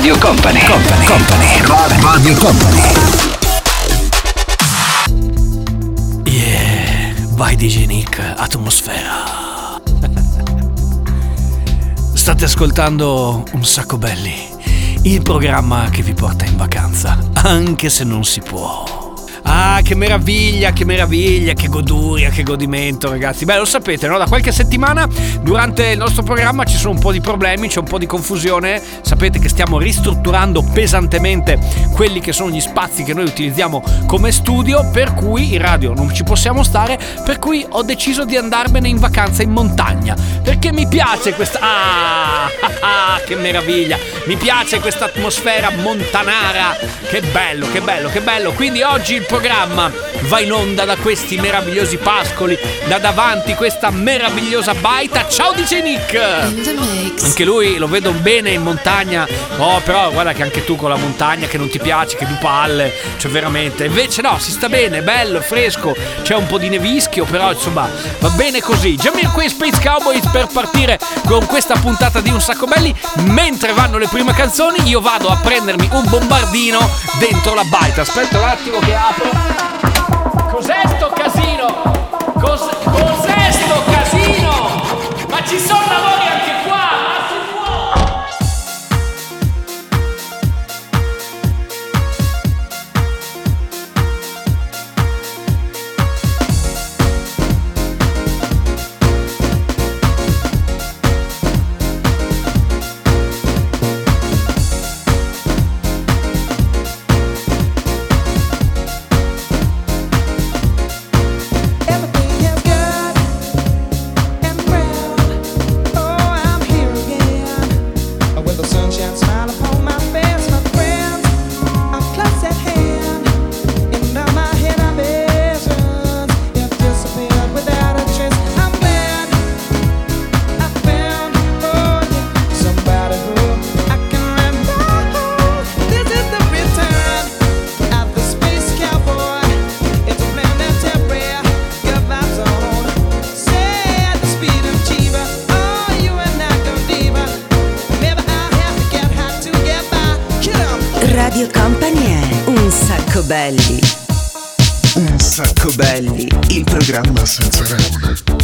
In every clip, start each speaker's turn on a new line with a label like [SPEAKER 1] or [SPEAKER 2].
[SPEAKER 1] Radio Company, Company, Company, Radio Company.
[SPEAKER 2] Yeah, vai DJ Nick, atmosfera. State ascoltando Un sacco belli, il programma che vi porta in vacanza, anche se non si può. Ah, che meraviglia, che meraviglia, che goduria, che godimento, ragazzi. Beh, lo sapete, no? Da qualche settimana durante il nostro programma ci sono un po' di problemi, c'è un po' di confusione. Sapete che stiamo ristrutturando pesantemente quelli che sono gli spazi che noi utilizziamo come studio, per cui in radio non ci possiamo stare, per cui ho deciso di andarmene in vacanza in montagna. Perché mi piace questa. Ah, ah, ah, che meraviglia! Mi piace questa atmosfera montanara. Che bello, che bello, che bello. Quindi oggi il programma va in onda da questi meravigliosi pascoli, da davanti questa meravigliosa baita. Ciao DJ Nick! Anche lui lo vedo bene in montagna. Oh, però guarda che anche tu con la montagna che non ti piace, che due palle, cioè veramente. Invece no, si sta bene, è bello, è fresco, c'è un po' di nevischio, però insomma va bene così. Jamiroquai Space Cowboys per partire con questa puntata di Un Sacco Belli. Mentre vanno le prime canzoni, io vado a prendermi un bombardino dentro la baita. Aspetta un attimo che apro. Cos'è sto casino? Cos- cos'è sto casino? Ma ci sono lavori
[SPEAKER 3] belli,
[SPEAKER 4] il programma senza regole.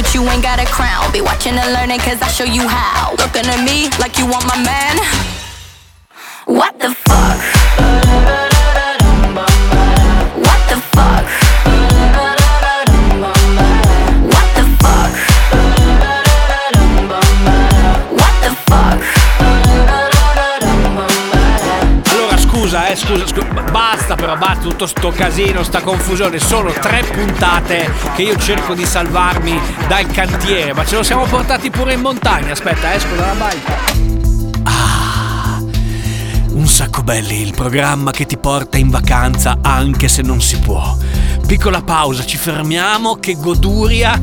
[SPEAKER 5] but you ain't got a crown. Be watching
[SPEAKER 6] and learning, cause I show you how. Looking at me like you want my man. What the fuck?
[SPEAKER 2] Basta tutto sto casino, sta confusione. Sono tre puntate che io cerco di salvarmi dal cantiere, ma ce lo siamo portati pure in montagna. Aspetta, esco dalla. Ah, un sacco belli, il programma che ti porta in vacanza anche se non si può. Piccola pausa, ci fermiamo, che goduria.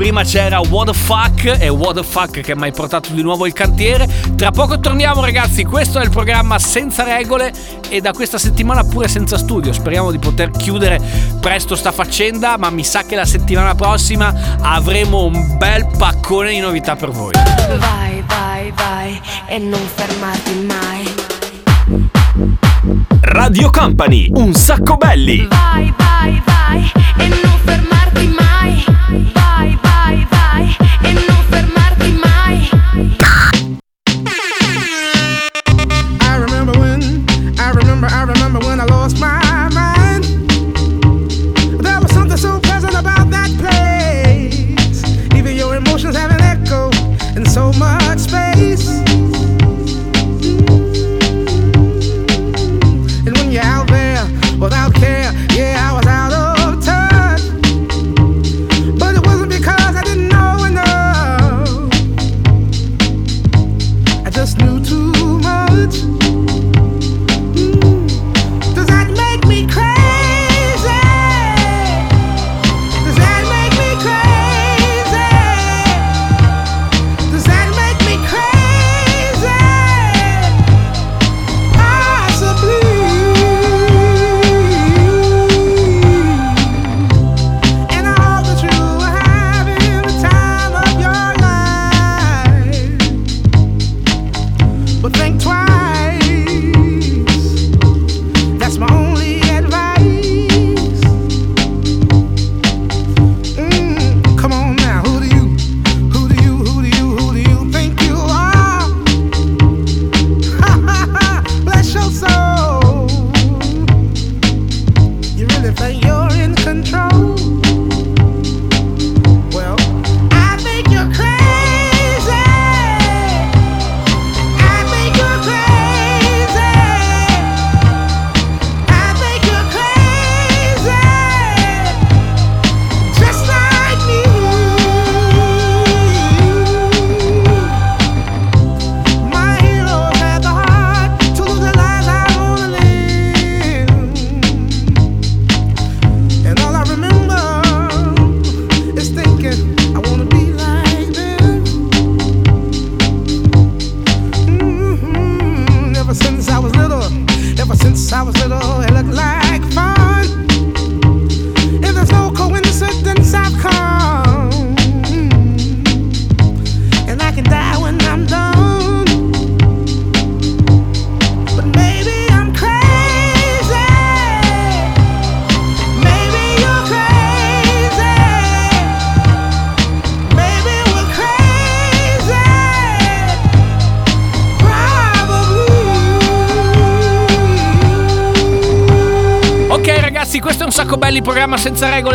[SPEAKER 2] Prima c'era What the fuck e What the fuck che mi hai portato di nuovo il cantiere. Tra poco torniamo ragazzi, questo è il programma senza regole e da questa settimana pure senza studio. Speriamo di poter chiudere presto sta faccenda, ma mi sa che la settimana prossima avremo un bel paccone di novità per voi.
[SPEAKER 7] Vai, vai, vai e non fermarti mai.
[SPEAKER 8] Radio Company, un sacco belli.
[SPEAKER 7] Vai, vai, vai e non fermarti mai. Vai, vai, vai e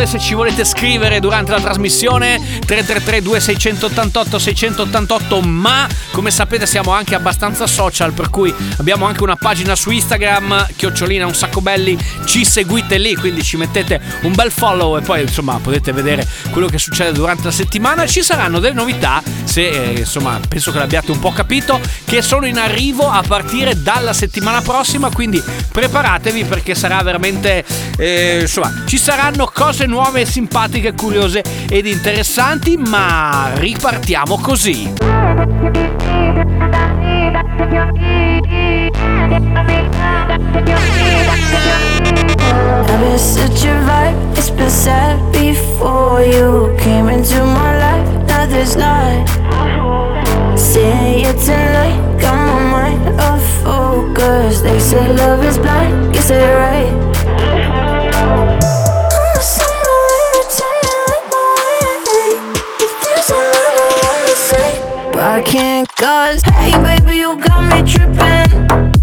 [SPEAKER 2] Se ci volete scrivere durante la trasmissione 333 2688 688 ma come sapete siamo anche abbastanza social per cui abbiamo anche una pagina su Instagram chiocciolina un sacco belli. Ci seguite lì quindi ci mettete un bel follow e poi insomma potete vedere quello che succede durante la settimana. Ci saranno delle novità se eh, insomma penso che l'abbiate un po' capito che sono in arrivo a partire dalla settimana prossima quindi preparatevi perché sarà veramente eh, insomma ci saranno cose nuove simpatiche curiose ed interessanti ma ripartiamo così
[SPEAKER 7] I've been such a vibe, it's been sad before you came into my life. Now there's not. Seeing you tonight, got my mind off focus. They say love is blind, say it right.
[SPEAKER 9] I can't cause Hey baby, you got me trippin'.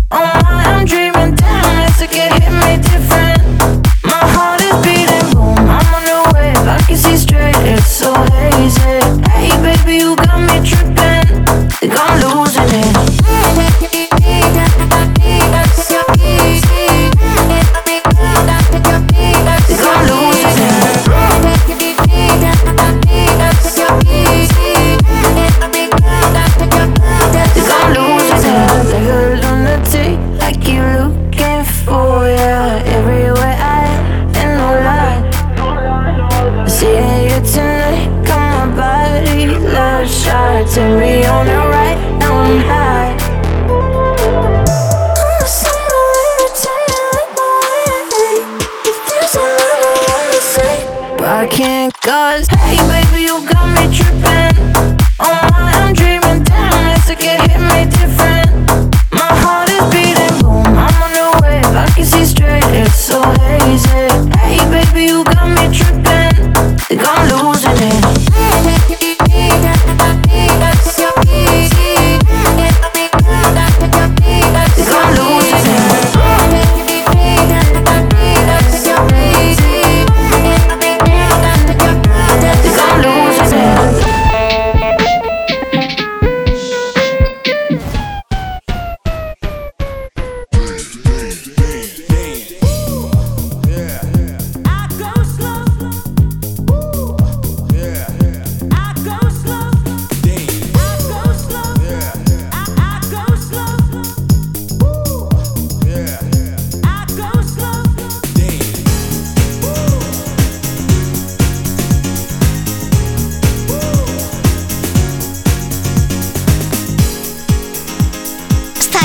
[SPEAKER 9] Oh my, I'm dreaming Damn, a again hit me different. My heart is beating, boom I'm on the wave, I can see straight It's so hazy. Hey baby, you got Yeah.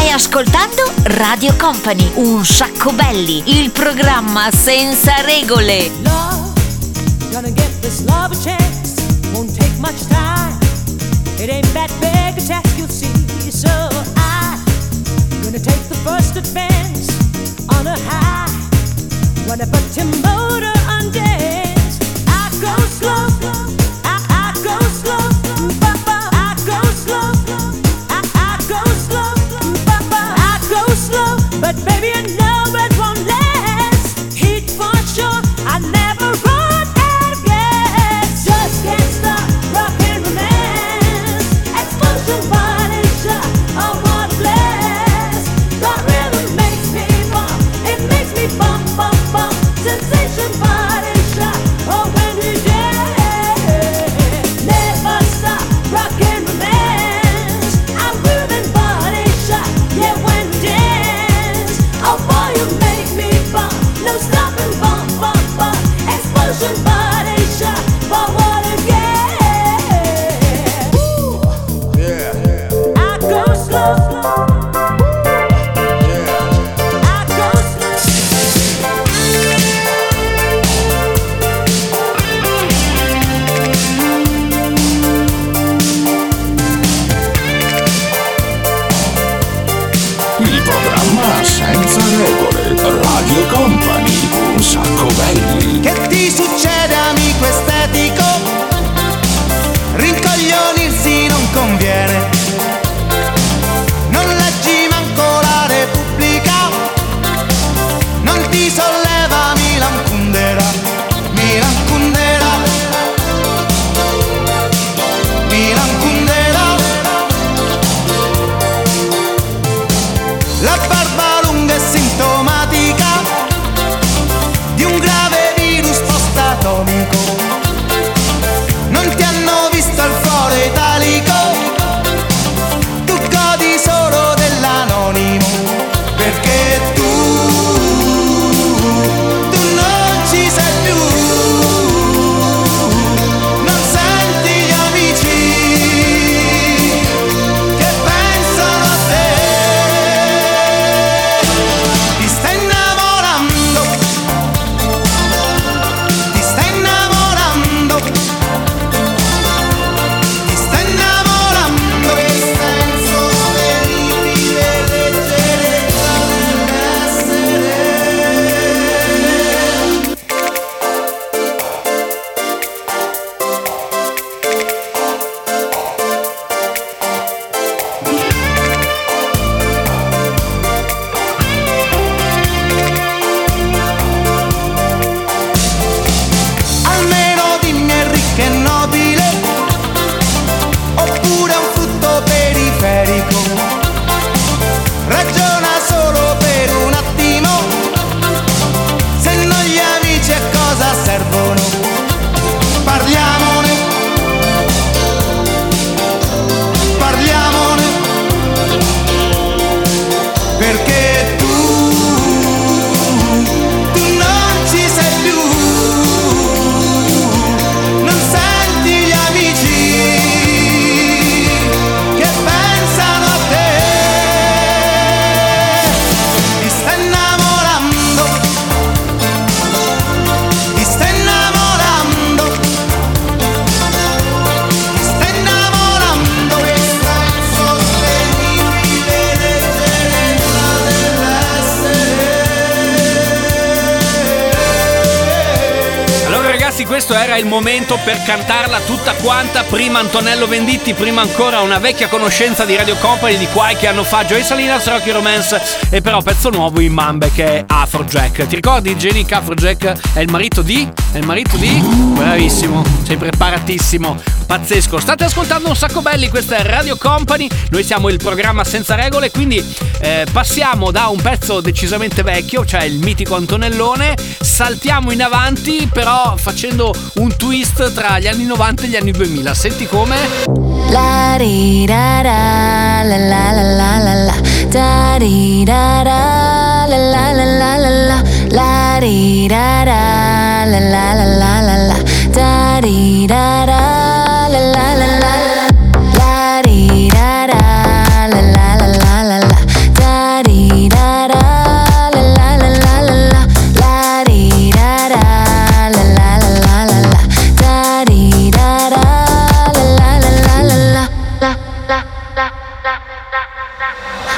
[SPEAKER 10] Stai ascoltando Radio Company, un sacco belli, il programma senza regole.
[SPEAKER 4] Love, gonna give this love a chance, won't take much time. It ain't that big a task, you'll see. So I'm gonna take the first advance on a high. Wanna put your motor on dance. I go slow.
[SPEAKER 2] Momento cantarla tutta quanta Prima Antonello Venditti, prima ancora una vecchia conoscenza di Radio Company di qualche anno fa Joy Salinas, Rocky Romance e però pezzo nuovo in Mambe che è Afrojack Ti ricordi Jenny Afrojack è il marito di? È il marito di? Bravissimo, sei preparatissimo Pazzesco, state ascoltando un sacco belli, questa è Radio Company, noi siamo il programma senza regole, quindi eh, passiamo da un pezzo decisamente vecchio, cioè il mitico Antonellone, saltiamo in avanti però facendo un twist tra gli anni 90 e gli anni 2000, senti come?
[SPEAKER 11] La di da da la la la la la la da di da da la la la la la la la di da da la la la la la la da di da da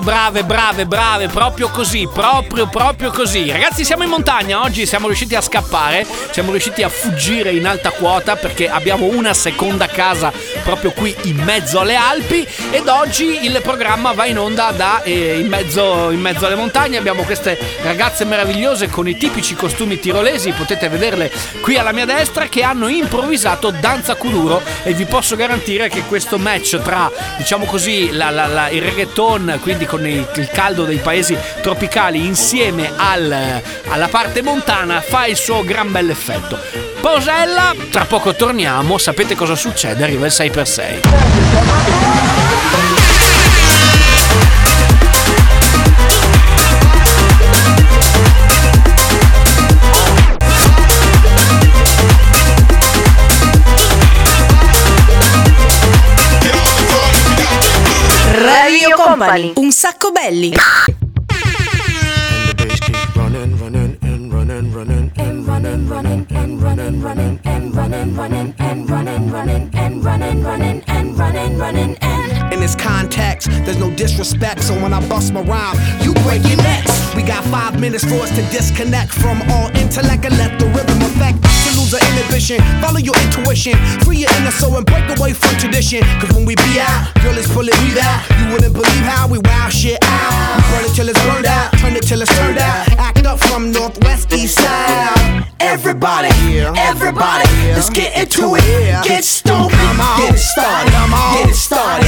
[SPEAKER 2] brave, brave, brave, brave, proprio così, proprio, proprio così. Ragazzi, siamo in montagna oggi, siamo riusciti a scappare, siamo riusciti a fuggire in alta quota perché abbiamo una seconda casa proprio qui in mezzo alle Alpi ed oggi il programma va in onda da eh, in, mezzo, in mezzo alle montagne. Abbiamo queste ragazze meravigliose con i tipici costumi tirolesi, potete vederle qui alla mia destra, che hanno improvvisato danza kuduro e vi posso garantire che questo match tra, diciamo così, la- la- la- il reggaeton, quindi con il, caldo dei paesi tropicali, insieme al- alla parte montana, fa il suo gran bell'effetto. Posella, tra poco torniamo, sapete cosa succede? Arriva il 6x6.
[SPEAKER 3] Radio Company. Un sacco belli.
[SPEAKER 12] In this context, there's no disrespect, so when I bust my rhyme, you break your necks. We got five minutes for us to disconnect from all intellect and let the rhythm affect us to lose our inhibition. Follow your intuition, free your inner soul and break away from tradition. Cause when we be out, girl, it's pulling me out. You wouldn't believe how we wow shit out. We burn it till it's burned out, turn it till it's turned out. Act up from northwest east side. Everybody, everybody, let's get into it. Get stupid, get it started, get it started,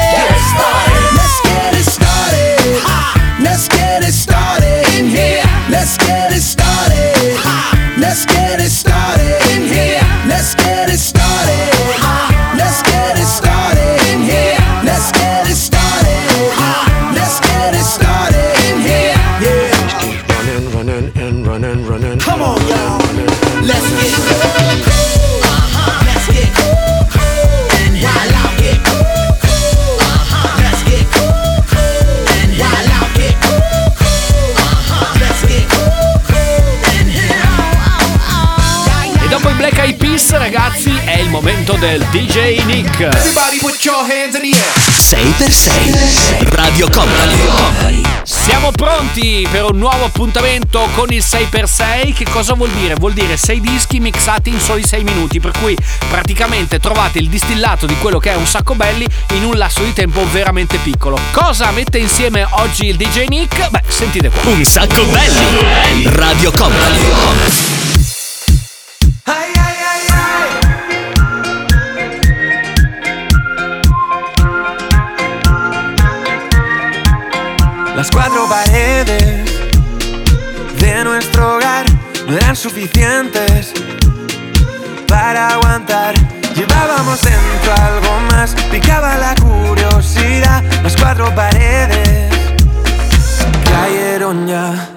[SPEAKER 12] Come on, y'all. Let's get cool. Uh-huh. Let's get cool. And while out get cool. Uh-huh. Let's get cool. And while out get cool. Uh-huh. Let's get cool. And
[SPEAKER 2] E dopo i Black Eyed Peas, ragazzi, è il momento del DJ Nick.
[SPEAKER 12] Everybody put your hands in the air.
[SPEAKER 8] 6x6 Radio Company
[SPEAKER 2] Siamo pronti per un nuovo appuntamento con il 6x6. Che cosa vuol dire? Vuol dire 6 dischi mixati in soli 6 minuti, per cui praticamente trovate il distillato di quello che è un sacco belli in un lasso di tempo veramente piccolo. Cosa mette insieme oggi il DJ Nick? Beh, sentite qua.
[SPEAKER 8] Un sacco belli Radio Company
[SPEAKER 13] paredes de nuestro hogar no eran suficientes para aguantar. Llevábamos dentro algo más, picaba la curiosidad. Las cuatro paredes cayeron ya.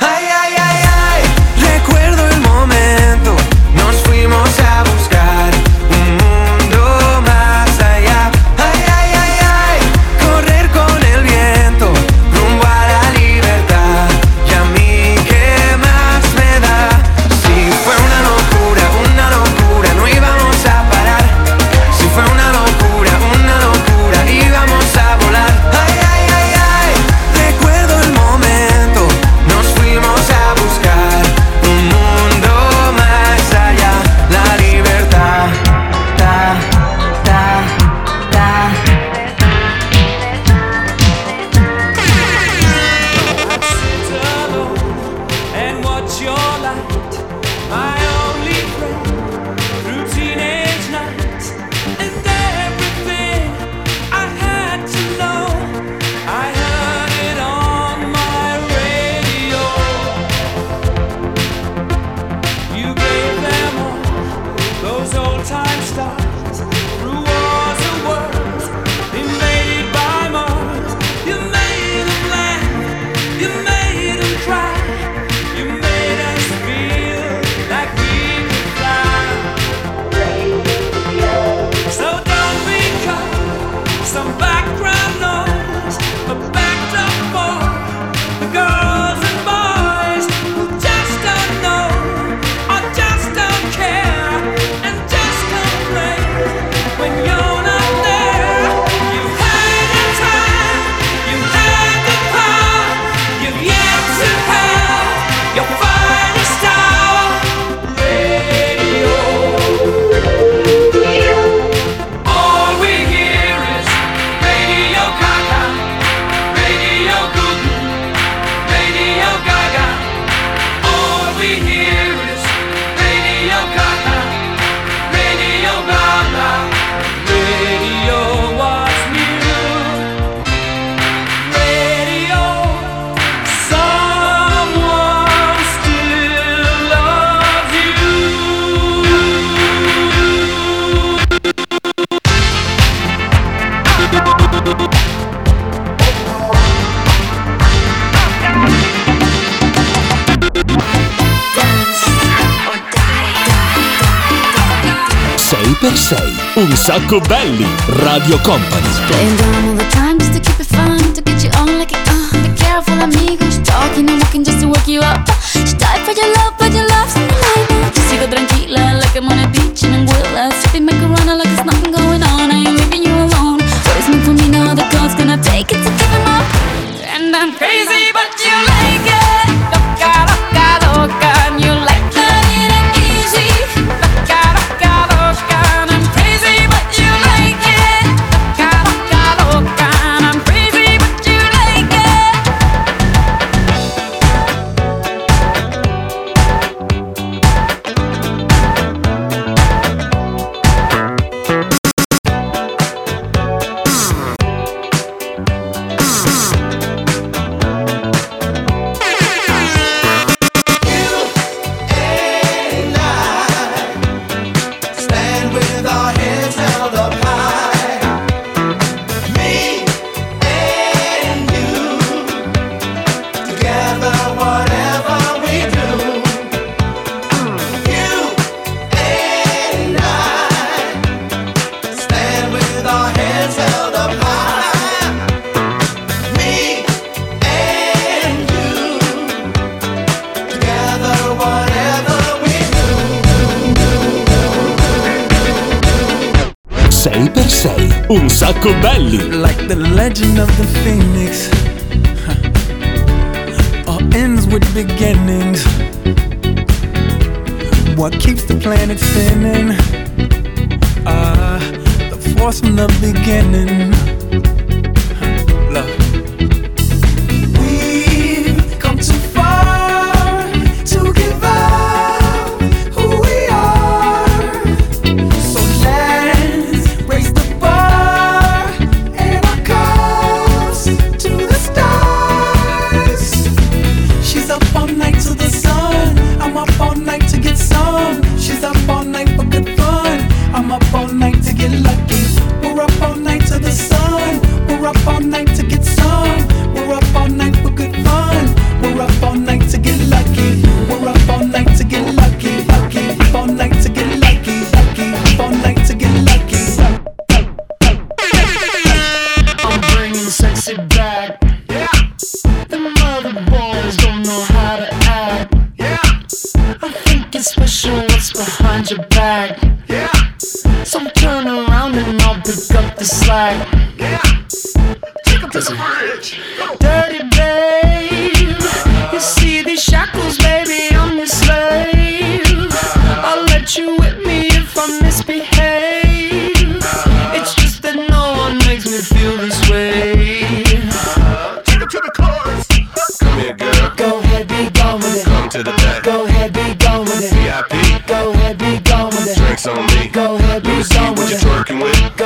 [SPEAKER 8] Sacco belli, Radio Company.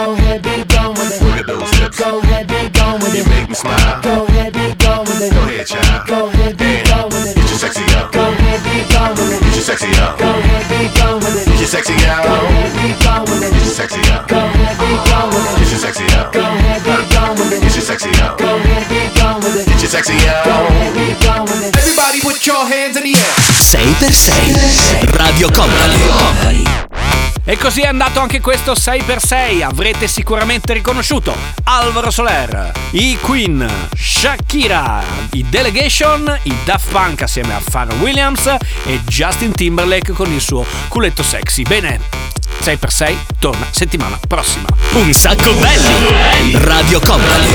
[SPEAKER 13] Go ahead, be gone with it. Look at those hips. Go ahead, be gone with it. You make me smile. Go ahead, be gone with it. Go ahead, child. Go ahead, be gone with it. Get your sexy up. Go ahead, be gone with it. Get your sexy up. Go ahead, be gone with it. Get your sexy up. Go ahead, be gone with it. Get your sexy up. Go ahead, be gone with it. Get your sexy up. Go ahead, be gone with it. Get your sexy up. Go ahead, be gone with it. Get your sexy up. Go ahead, be gone with it. Everybody put your hands in the air.
[SPEAKER 8] 6x6, Radio Company.
[SPEAKER 2] E così è andato anche questo 6x6. Avrete sicuramente riconosciuto Alvaro Soler, i Queen, Shakira, i Delegation, i Daft Punk assieme a Pharrell Williams e Justin Timberlake con il suo culetto sexy. Bene, 6x6 torna settimana prossima.
[SPEAKER 8] Un sacco belli. Radio Company.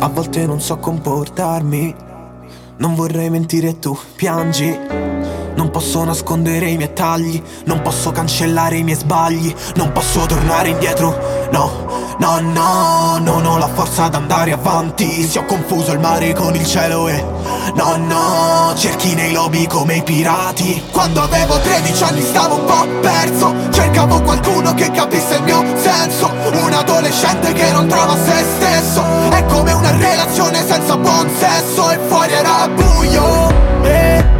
[SPEAKER 14] A volte non so comportarmi, non vorrei mentire tu piangi. Non posso nascondere i miei tagli, non posso cancellare i miei sbagli, non posso tornare indietro, no, no, no, non ho la forza ad andare avanti, si ho confuso il mare con il cielo e no, no, cerchi nei lobby come i pirati. Quando avevo 13 anni stavo un po' perso, cercavo qualcuno che capisse il mio senso, un adolescente che non trova se stesso, è come una relazione senza buon senso e fuori era buio. E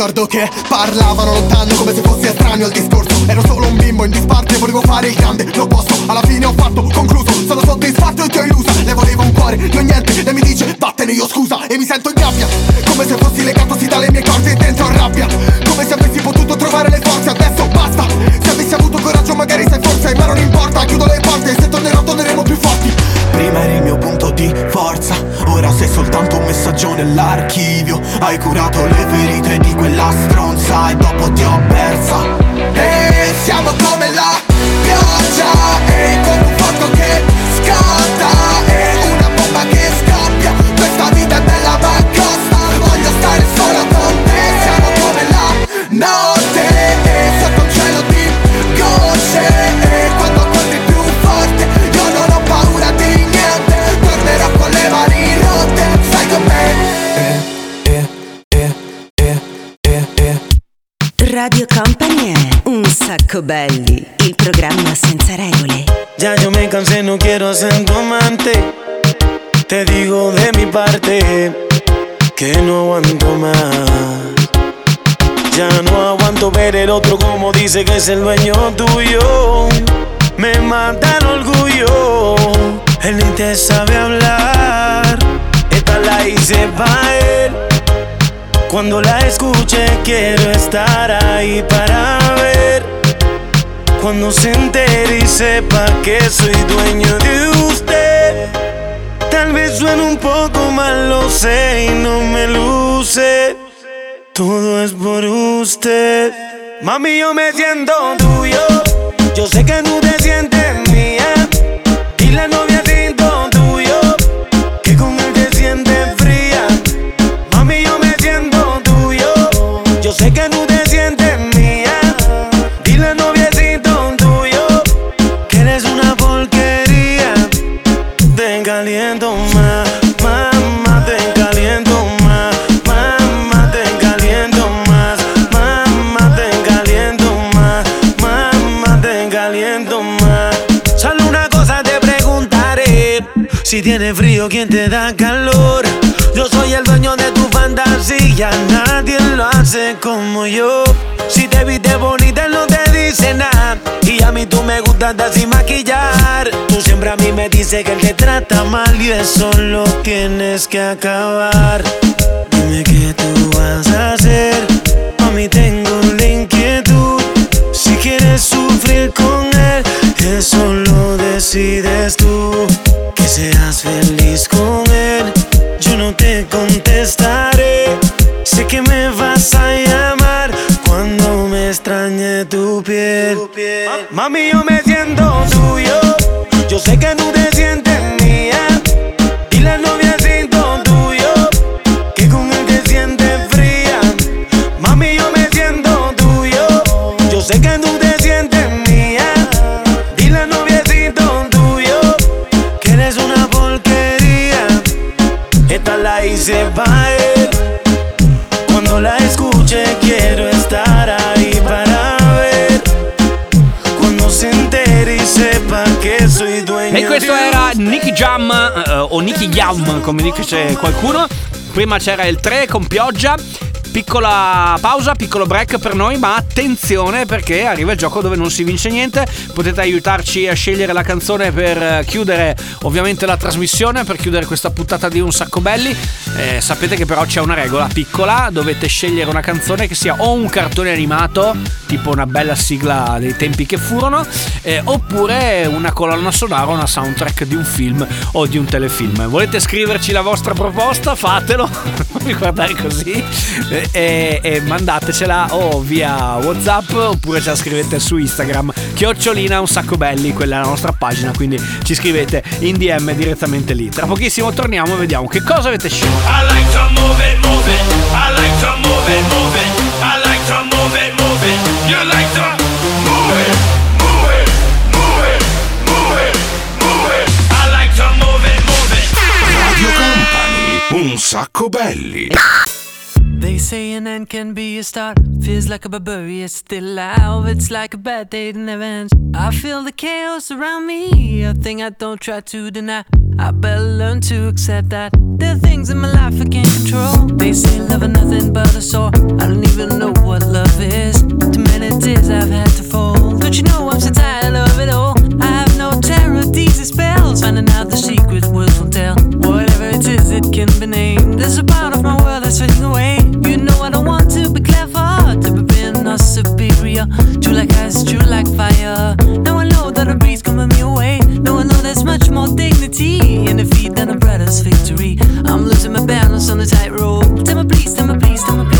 [SPEAKER 12] Ricordo che parlavano lontano come se fossi estraneo al discorso. Ero solo un bimbo in disparte, volevo fare il grande, l'opposto Alla fine ho fatto, concluso, sono soddisfatto e ti ho illusa. Le volevo un cuore, non niente, e mi dice vattene io scusa E mi sento in gabbia, come se fossi legato sì dalle mie corde e dentro rabbia. Come se avessi potuto trovare le forze, adesso basta. Se avessi avuto coraggio magari sei forse, ma non importa Chiudo le porte, se tornerò torneremo più forti.
[SPEAKER 14] Prima eri il mio punto di forza Ora sei soltanto un messaggio nell'archivio. Hai curato le ferite di quella stronza E dopo ti ho persa.
[SPEAKER 13] E siamo come la pioggia E come un fuoco che
[SPEAKER 3] belli, il programma senza regole.
[SPEAKER 15] Ya yo me cansé, no quiero ser tu amante. Te digo de mi parte que no aguanto más. Ya no aguanto ver el otro como dice que es el dueño tuyo. Me mata el orgullo, él ni te sabe hablar. Esta la hice pa' él. Cuando la escuche quiero estar ahí para ver. Cuando se entere y sepa que soy dueño de usted. Tal vez suene un poco mal, lo sé y no me luce. Todo es por usted. Mami, yo me siento tuyo. Yo sé que tú te sientes mía. Y la novia si tiene frío, ¿quién te da calor? Yo soy el dueño de tu fantasía, nadie lo hace como yo. Si te viste bonita, no te dice nada. Y a mí tú me gustas sin maquillar. Tú siempre a mí me dices que él te trata mal y eso lo tienes que acabar. Dime qué tú vas a hacer. A mí tengo la inquietud. Si quieres sufrir con él, eso lo decides tú. Seas feliz con él. Yo no te contestaré. Sé que me vas a llamar cuando me extrañe tu piel. Mami, yo me
[SPEAKER 2] Jam eh, o Nicky Yam come dice qualcuno. Prima c'era il 3 con pioggia. Piccola pausa, piccolo break per noi, ma attenzione perché arriva il gioco dove non si vince niente. Potete aiutarci a scegliere la canzone per eh, chiudere ovviamente la trasmissione, per chiudere questa puntata di Un Sacco Belli. Eh, sapete che però c'è una regola piccola, dovete scegliere una canzone che sia o un cartone animato, tipo una bella sigla dei tempi che furono, eh, oppure una colonna sonora, una soundtrack di un film o di un telefilm. Volete scriverci la vostra proposta? Fatelo, non mi guardare così eh, e, e mandatecela o via Whatsapp oppure ce la scrivete su Instagram. Chiocciolina un sacco belli, quella è la nostra pagina, quindi ci scrivete in DM direttamente lì. Tra pochissimo torniamo e vediamo che cosa avete scelto.
[SPEAKER 16] I like to move it, move it. I like to move it, move it. I like to move it, move.
[SPEAKER 1] You like to move it, move. I like to move it, move.
[SPEAKER 16] Radio Company, un sacco belli.
[SPEAKER 17] They say an end can be a start. Feels like a barbarian still alive. It's like a bad day that never ends. I feel the chaos around me, a thing I don't try to deny. I better learn to accept that there are things in my life I can't control. They say love is nothing but a sore. I don't even know what love is. Too many tears I've had to fall. Don't you know I'm so tired of it all? I have no terror, these spells. Finding out the secret words will tell. Whatever it is, it can be named. There's a part of my world that's fading away. like ice, true like fire. Now I know that a breeze coming my way. Now I know there's much more dignity in defeat than a brother's victory. I'm losing my balance on the tightrope. Tell me please, tell me please, tell me please.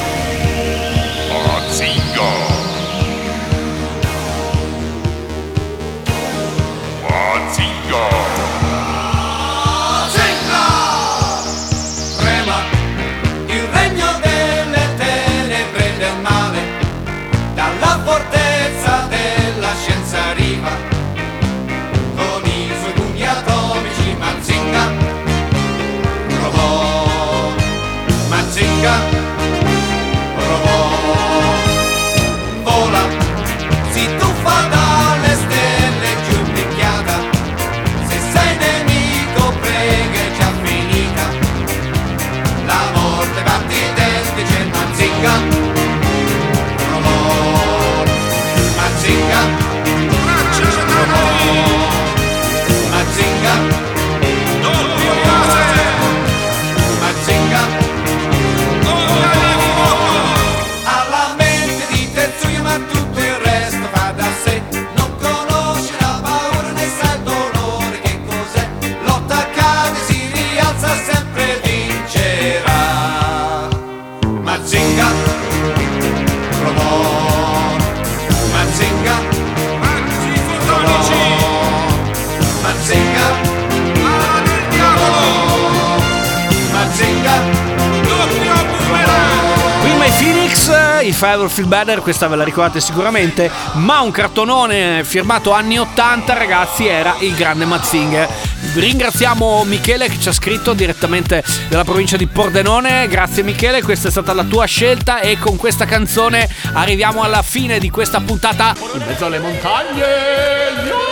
[SPEAKER 2] Ever Feel Better, questa ve la ricordate sicuramente, ma un cartonone firmato anni 80 ragazzi era il grande Mazzinger. Ringraziamo Michele che ci ha scritto direttamente dalla provincia di Pordenone, grazie Michele, questa è stata la tua scelta e con questa canzone arriviamo alla fine di questa puntata in mezzo alle montagne.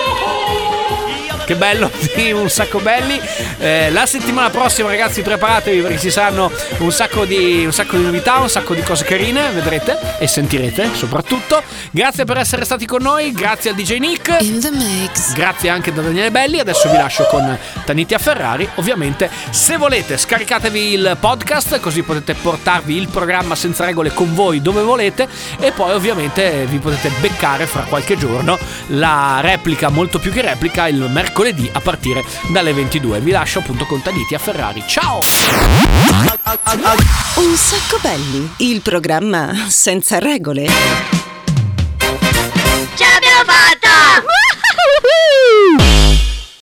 [SPEAKER 2] Che bello, sì, un sacco belli. Eh, la settimana prossima, ragazzi, preparatevi perché ci saranno un sacco, di, un sacco di novità, un sacco di cose carine, vedrete e sentirete soprattutto. Grazie per essere stati con noi, grazie al DJ Nick. Grazie anche da Daniele Belli. Adesso vi lascio con Tanitia Ferrari. Ovviamente, se volete, scaricatevi il podcast così potete portarvi il programma senza regole con voi dove volete. E poi, ovviamente, vi potete beccare fra qualche giorno la replica, molto più che replica, il mercoledì mercoledì a partire dalle 22. Vi lascio appunto con Taliti a Ferrari. Ciao!
[SPEAKER 3] Un sacco belli, il programma senza regole.
[SPEAKER 6] Ce l'abbiamo fatta!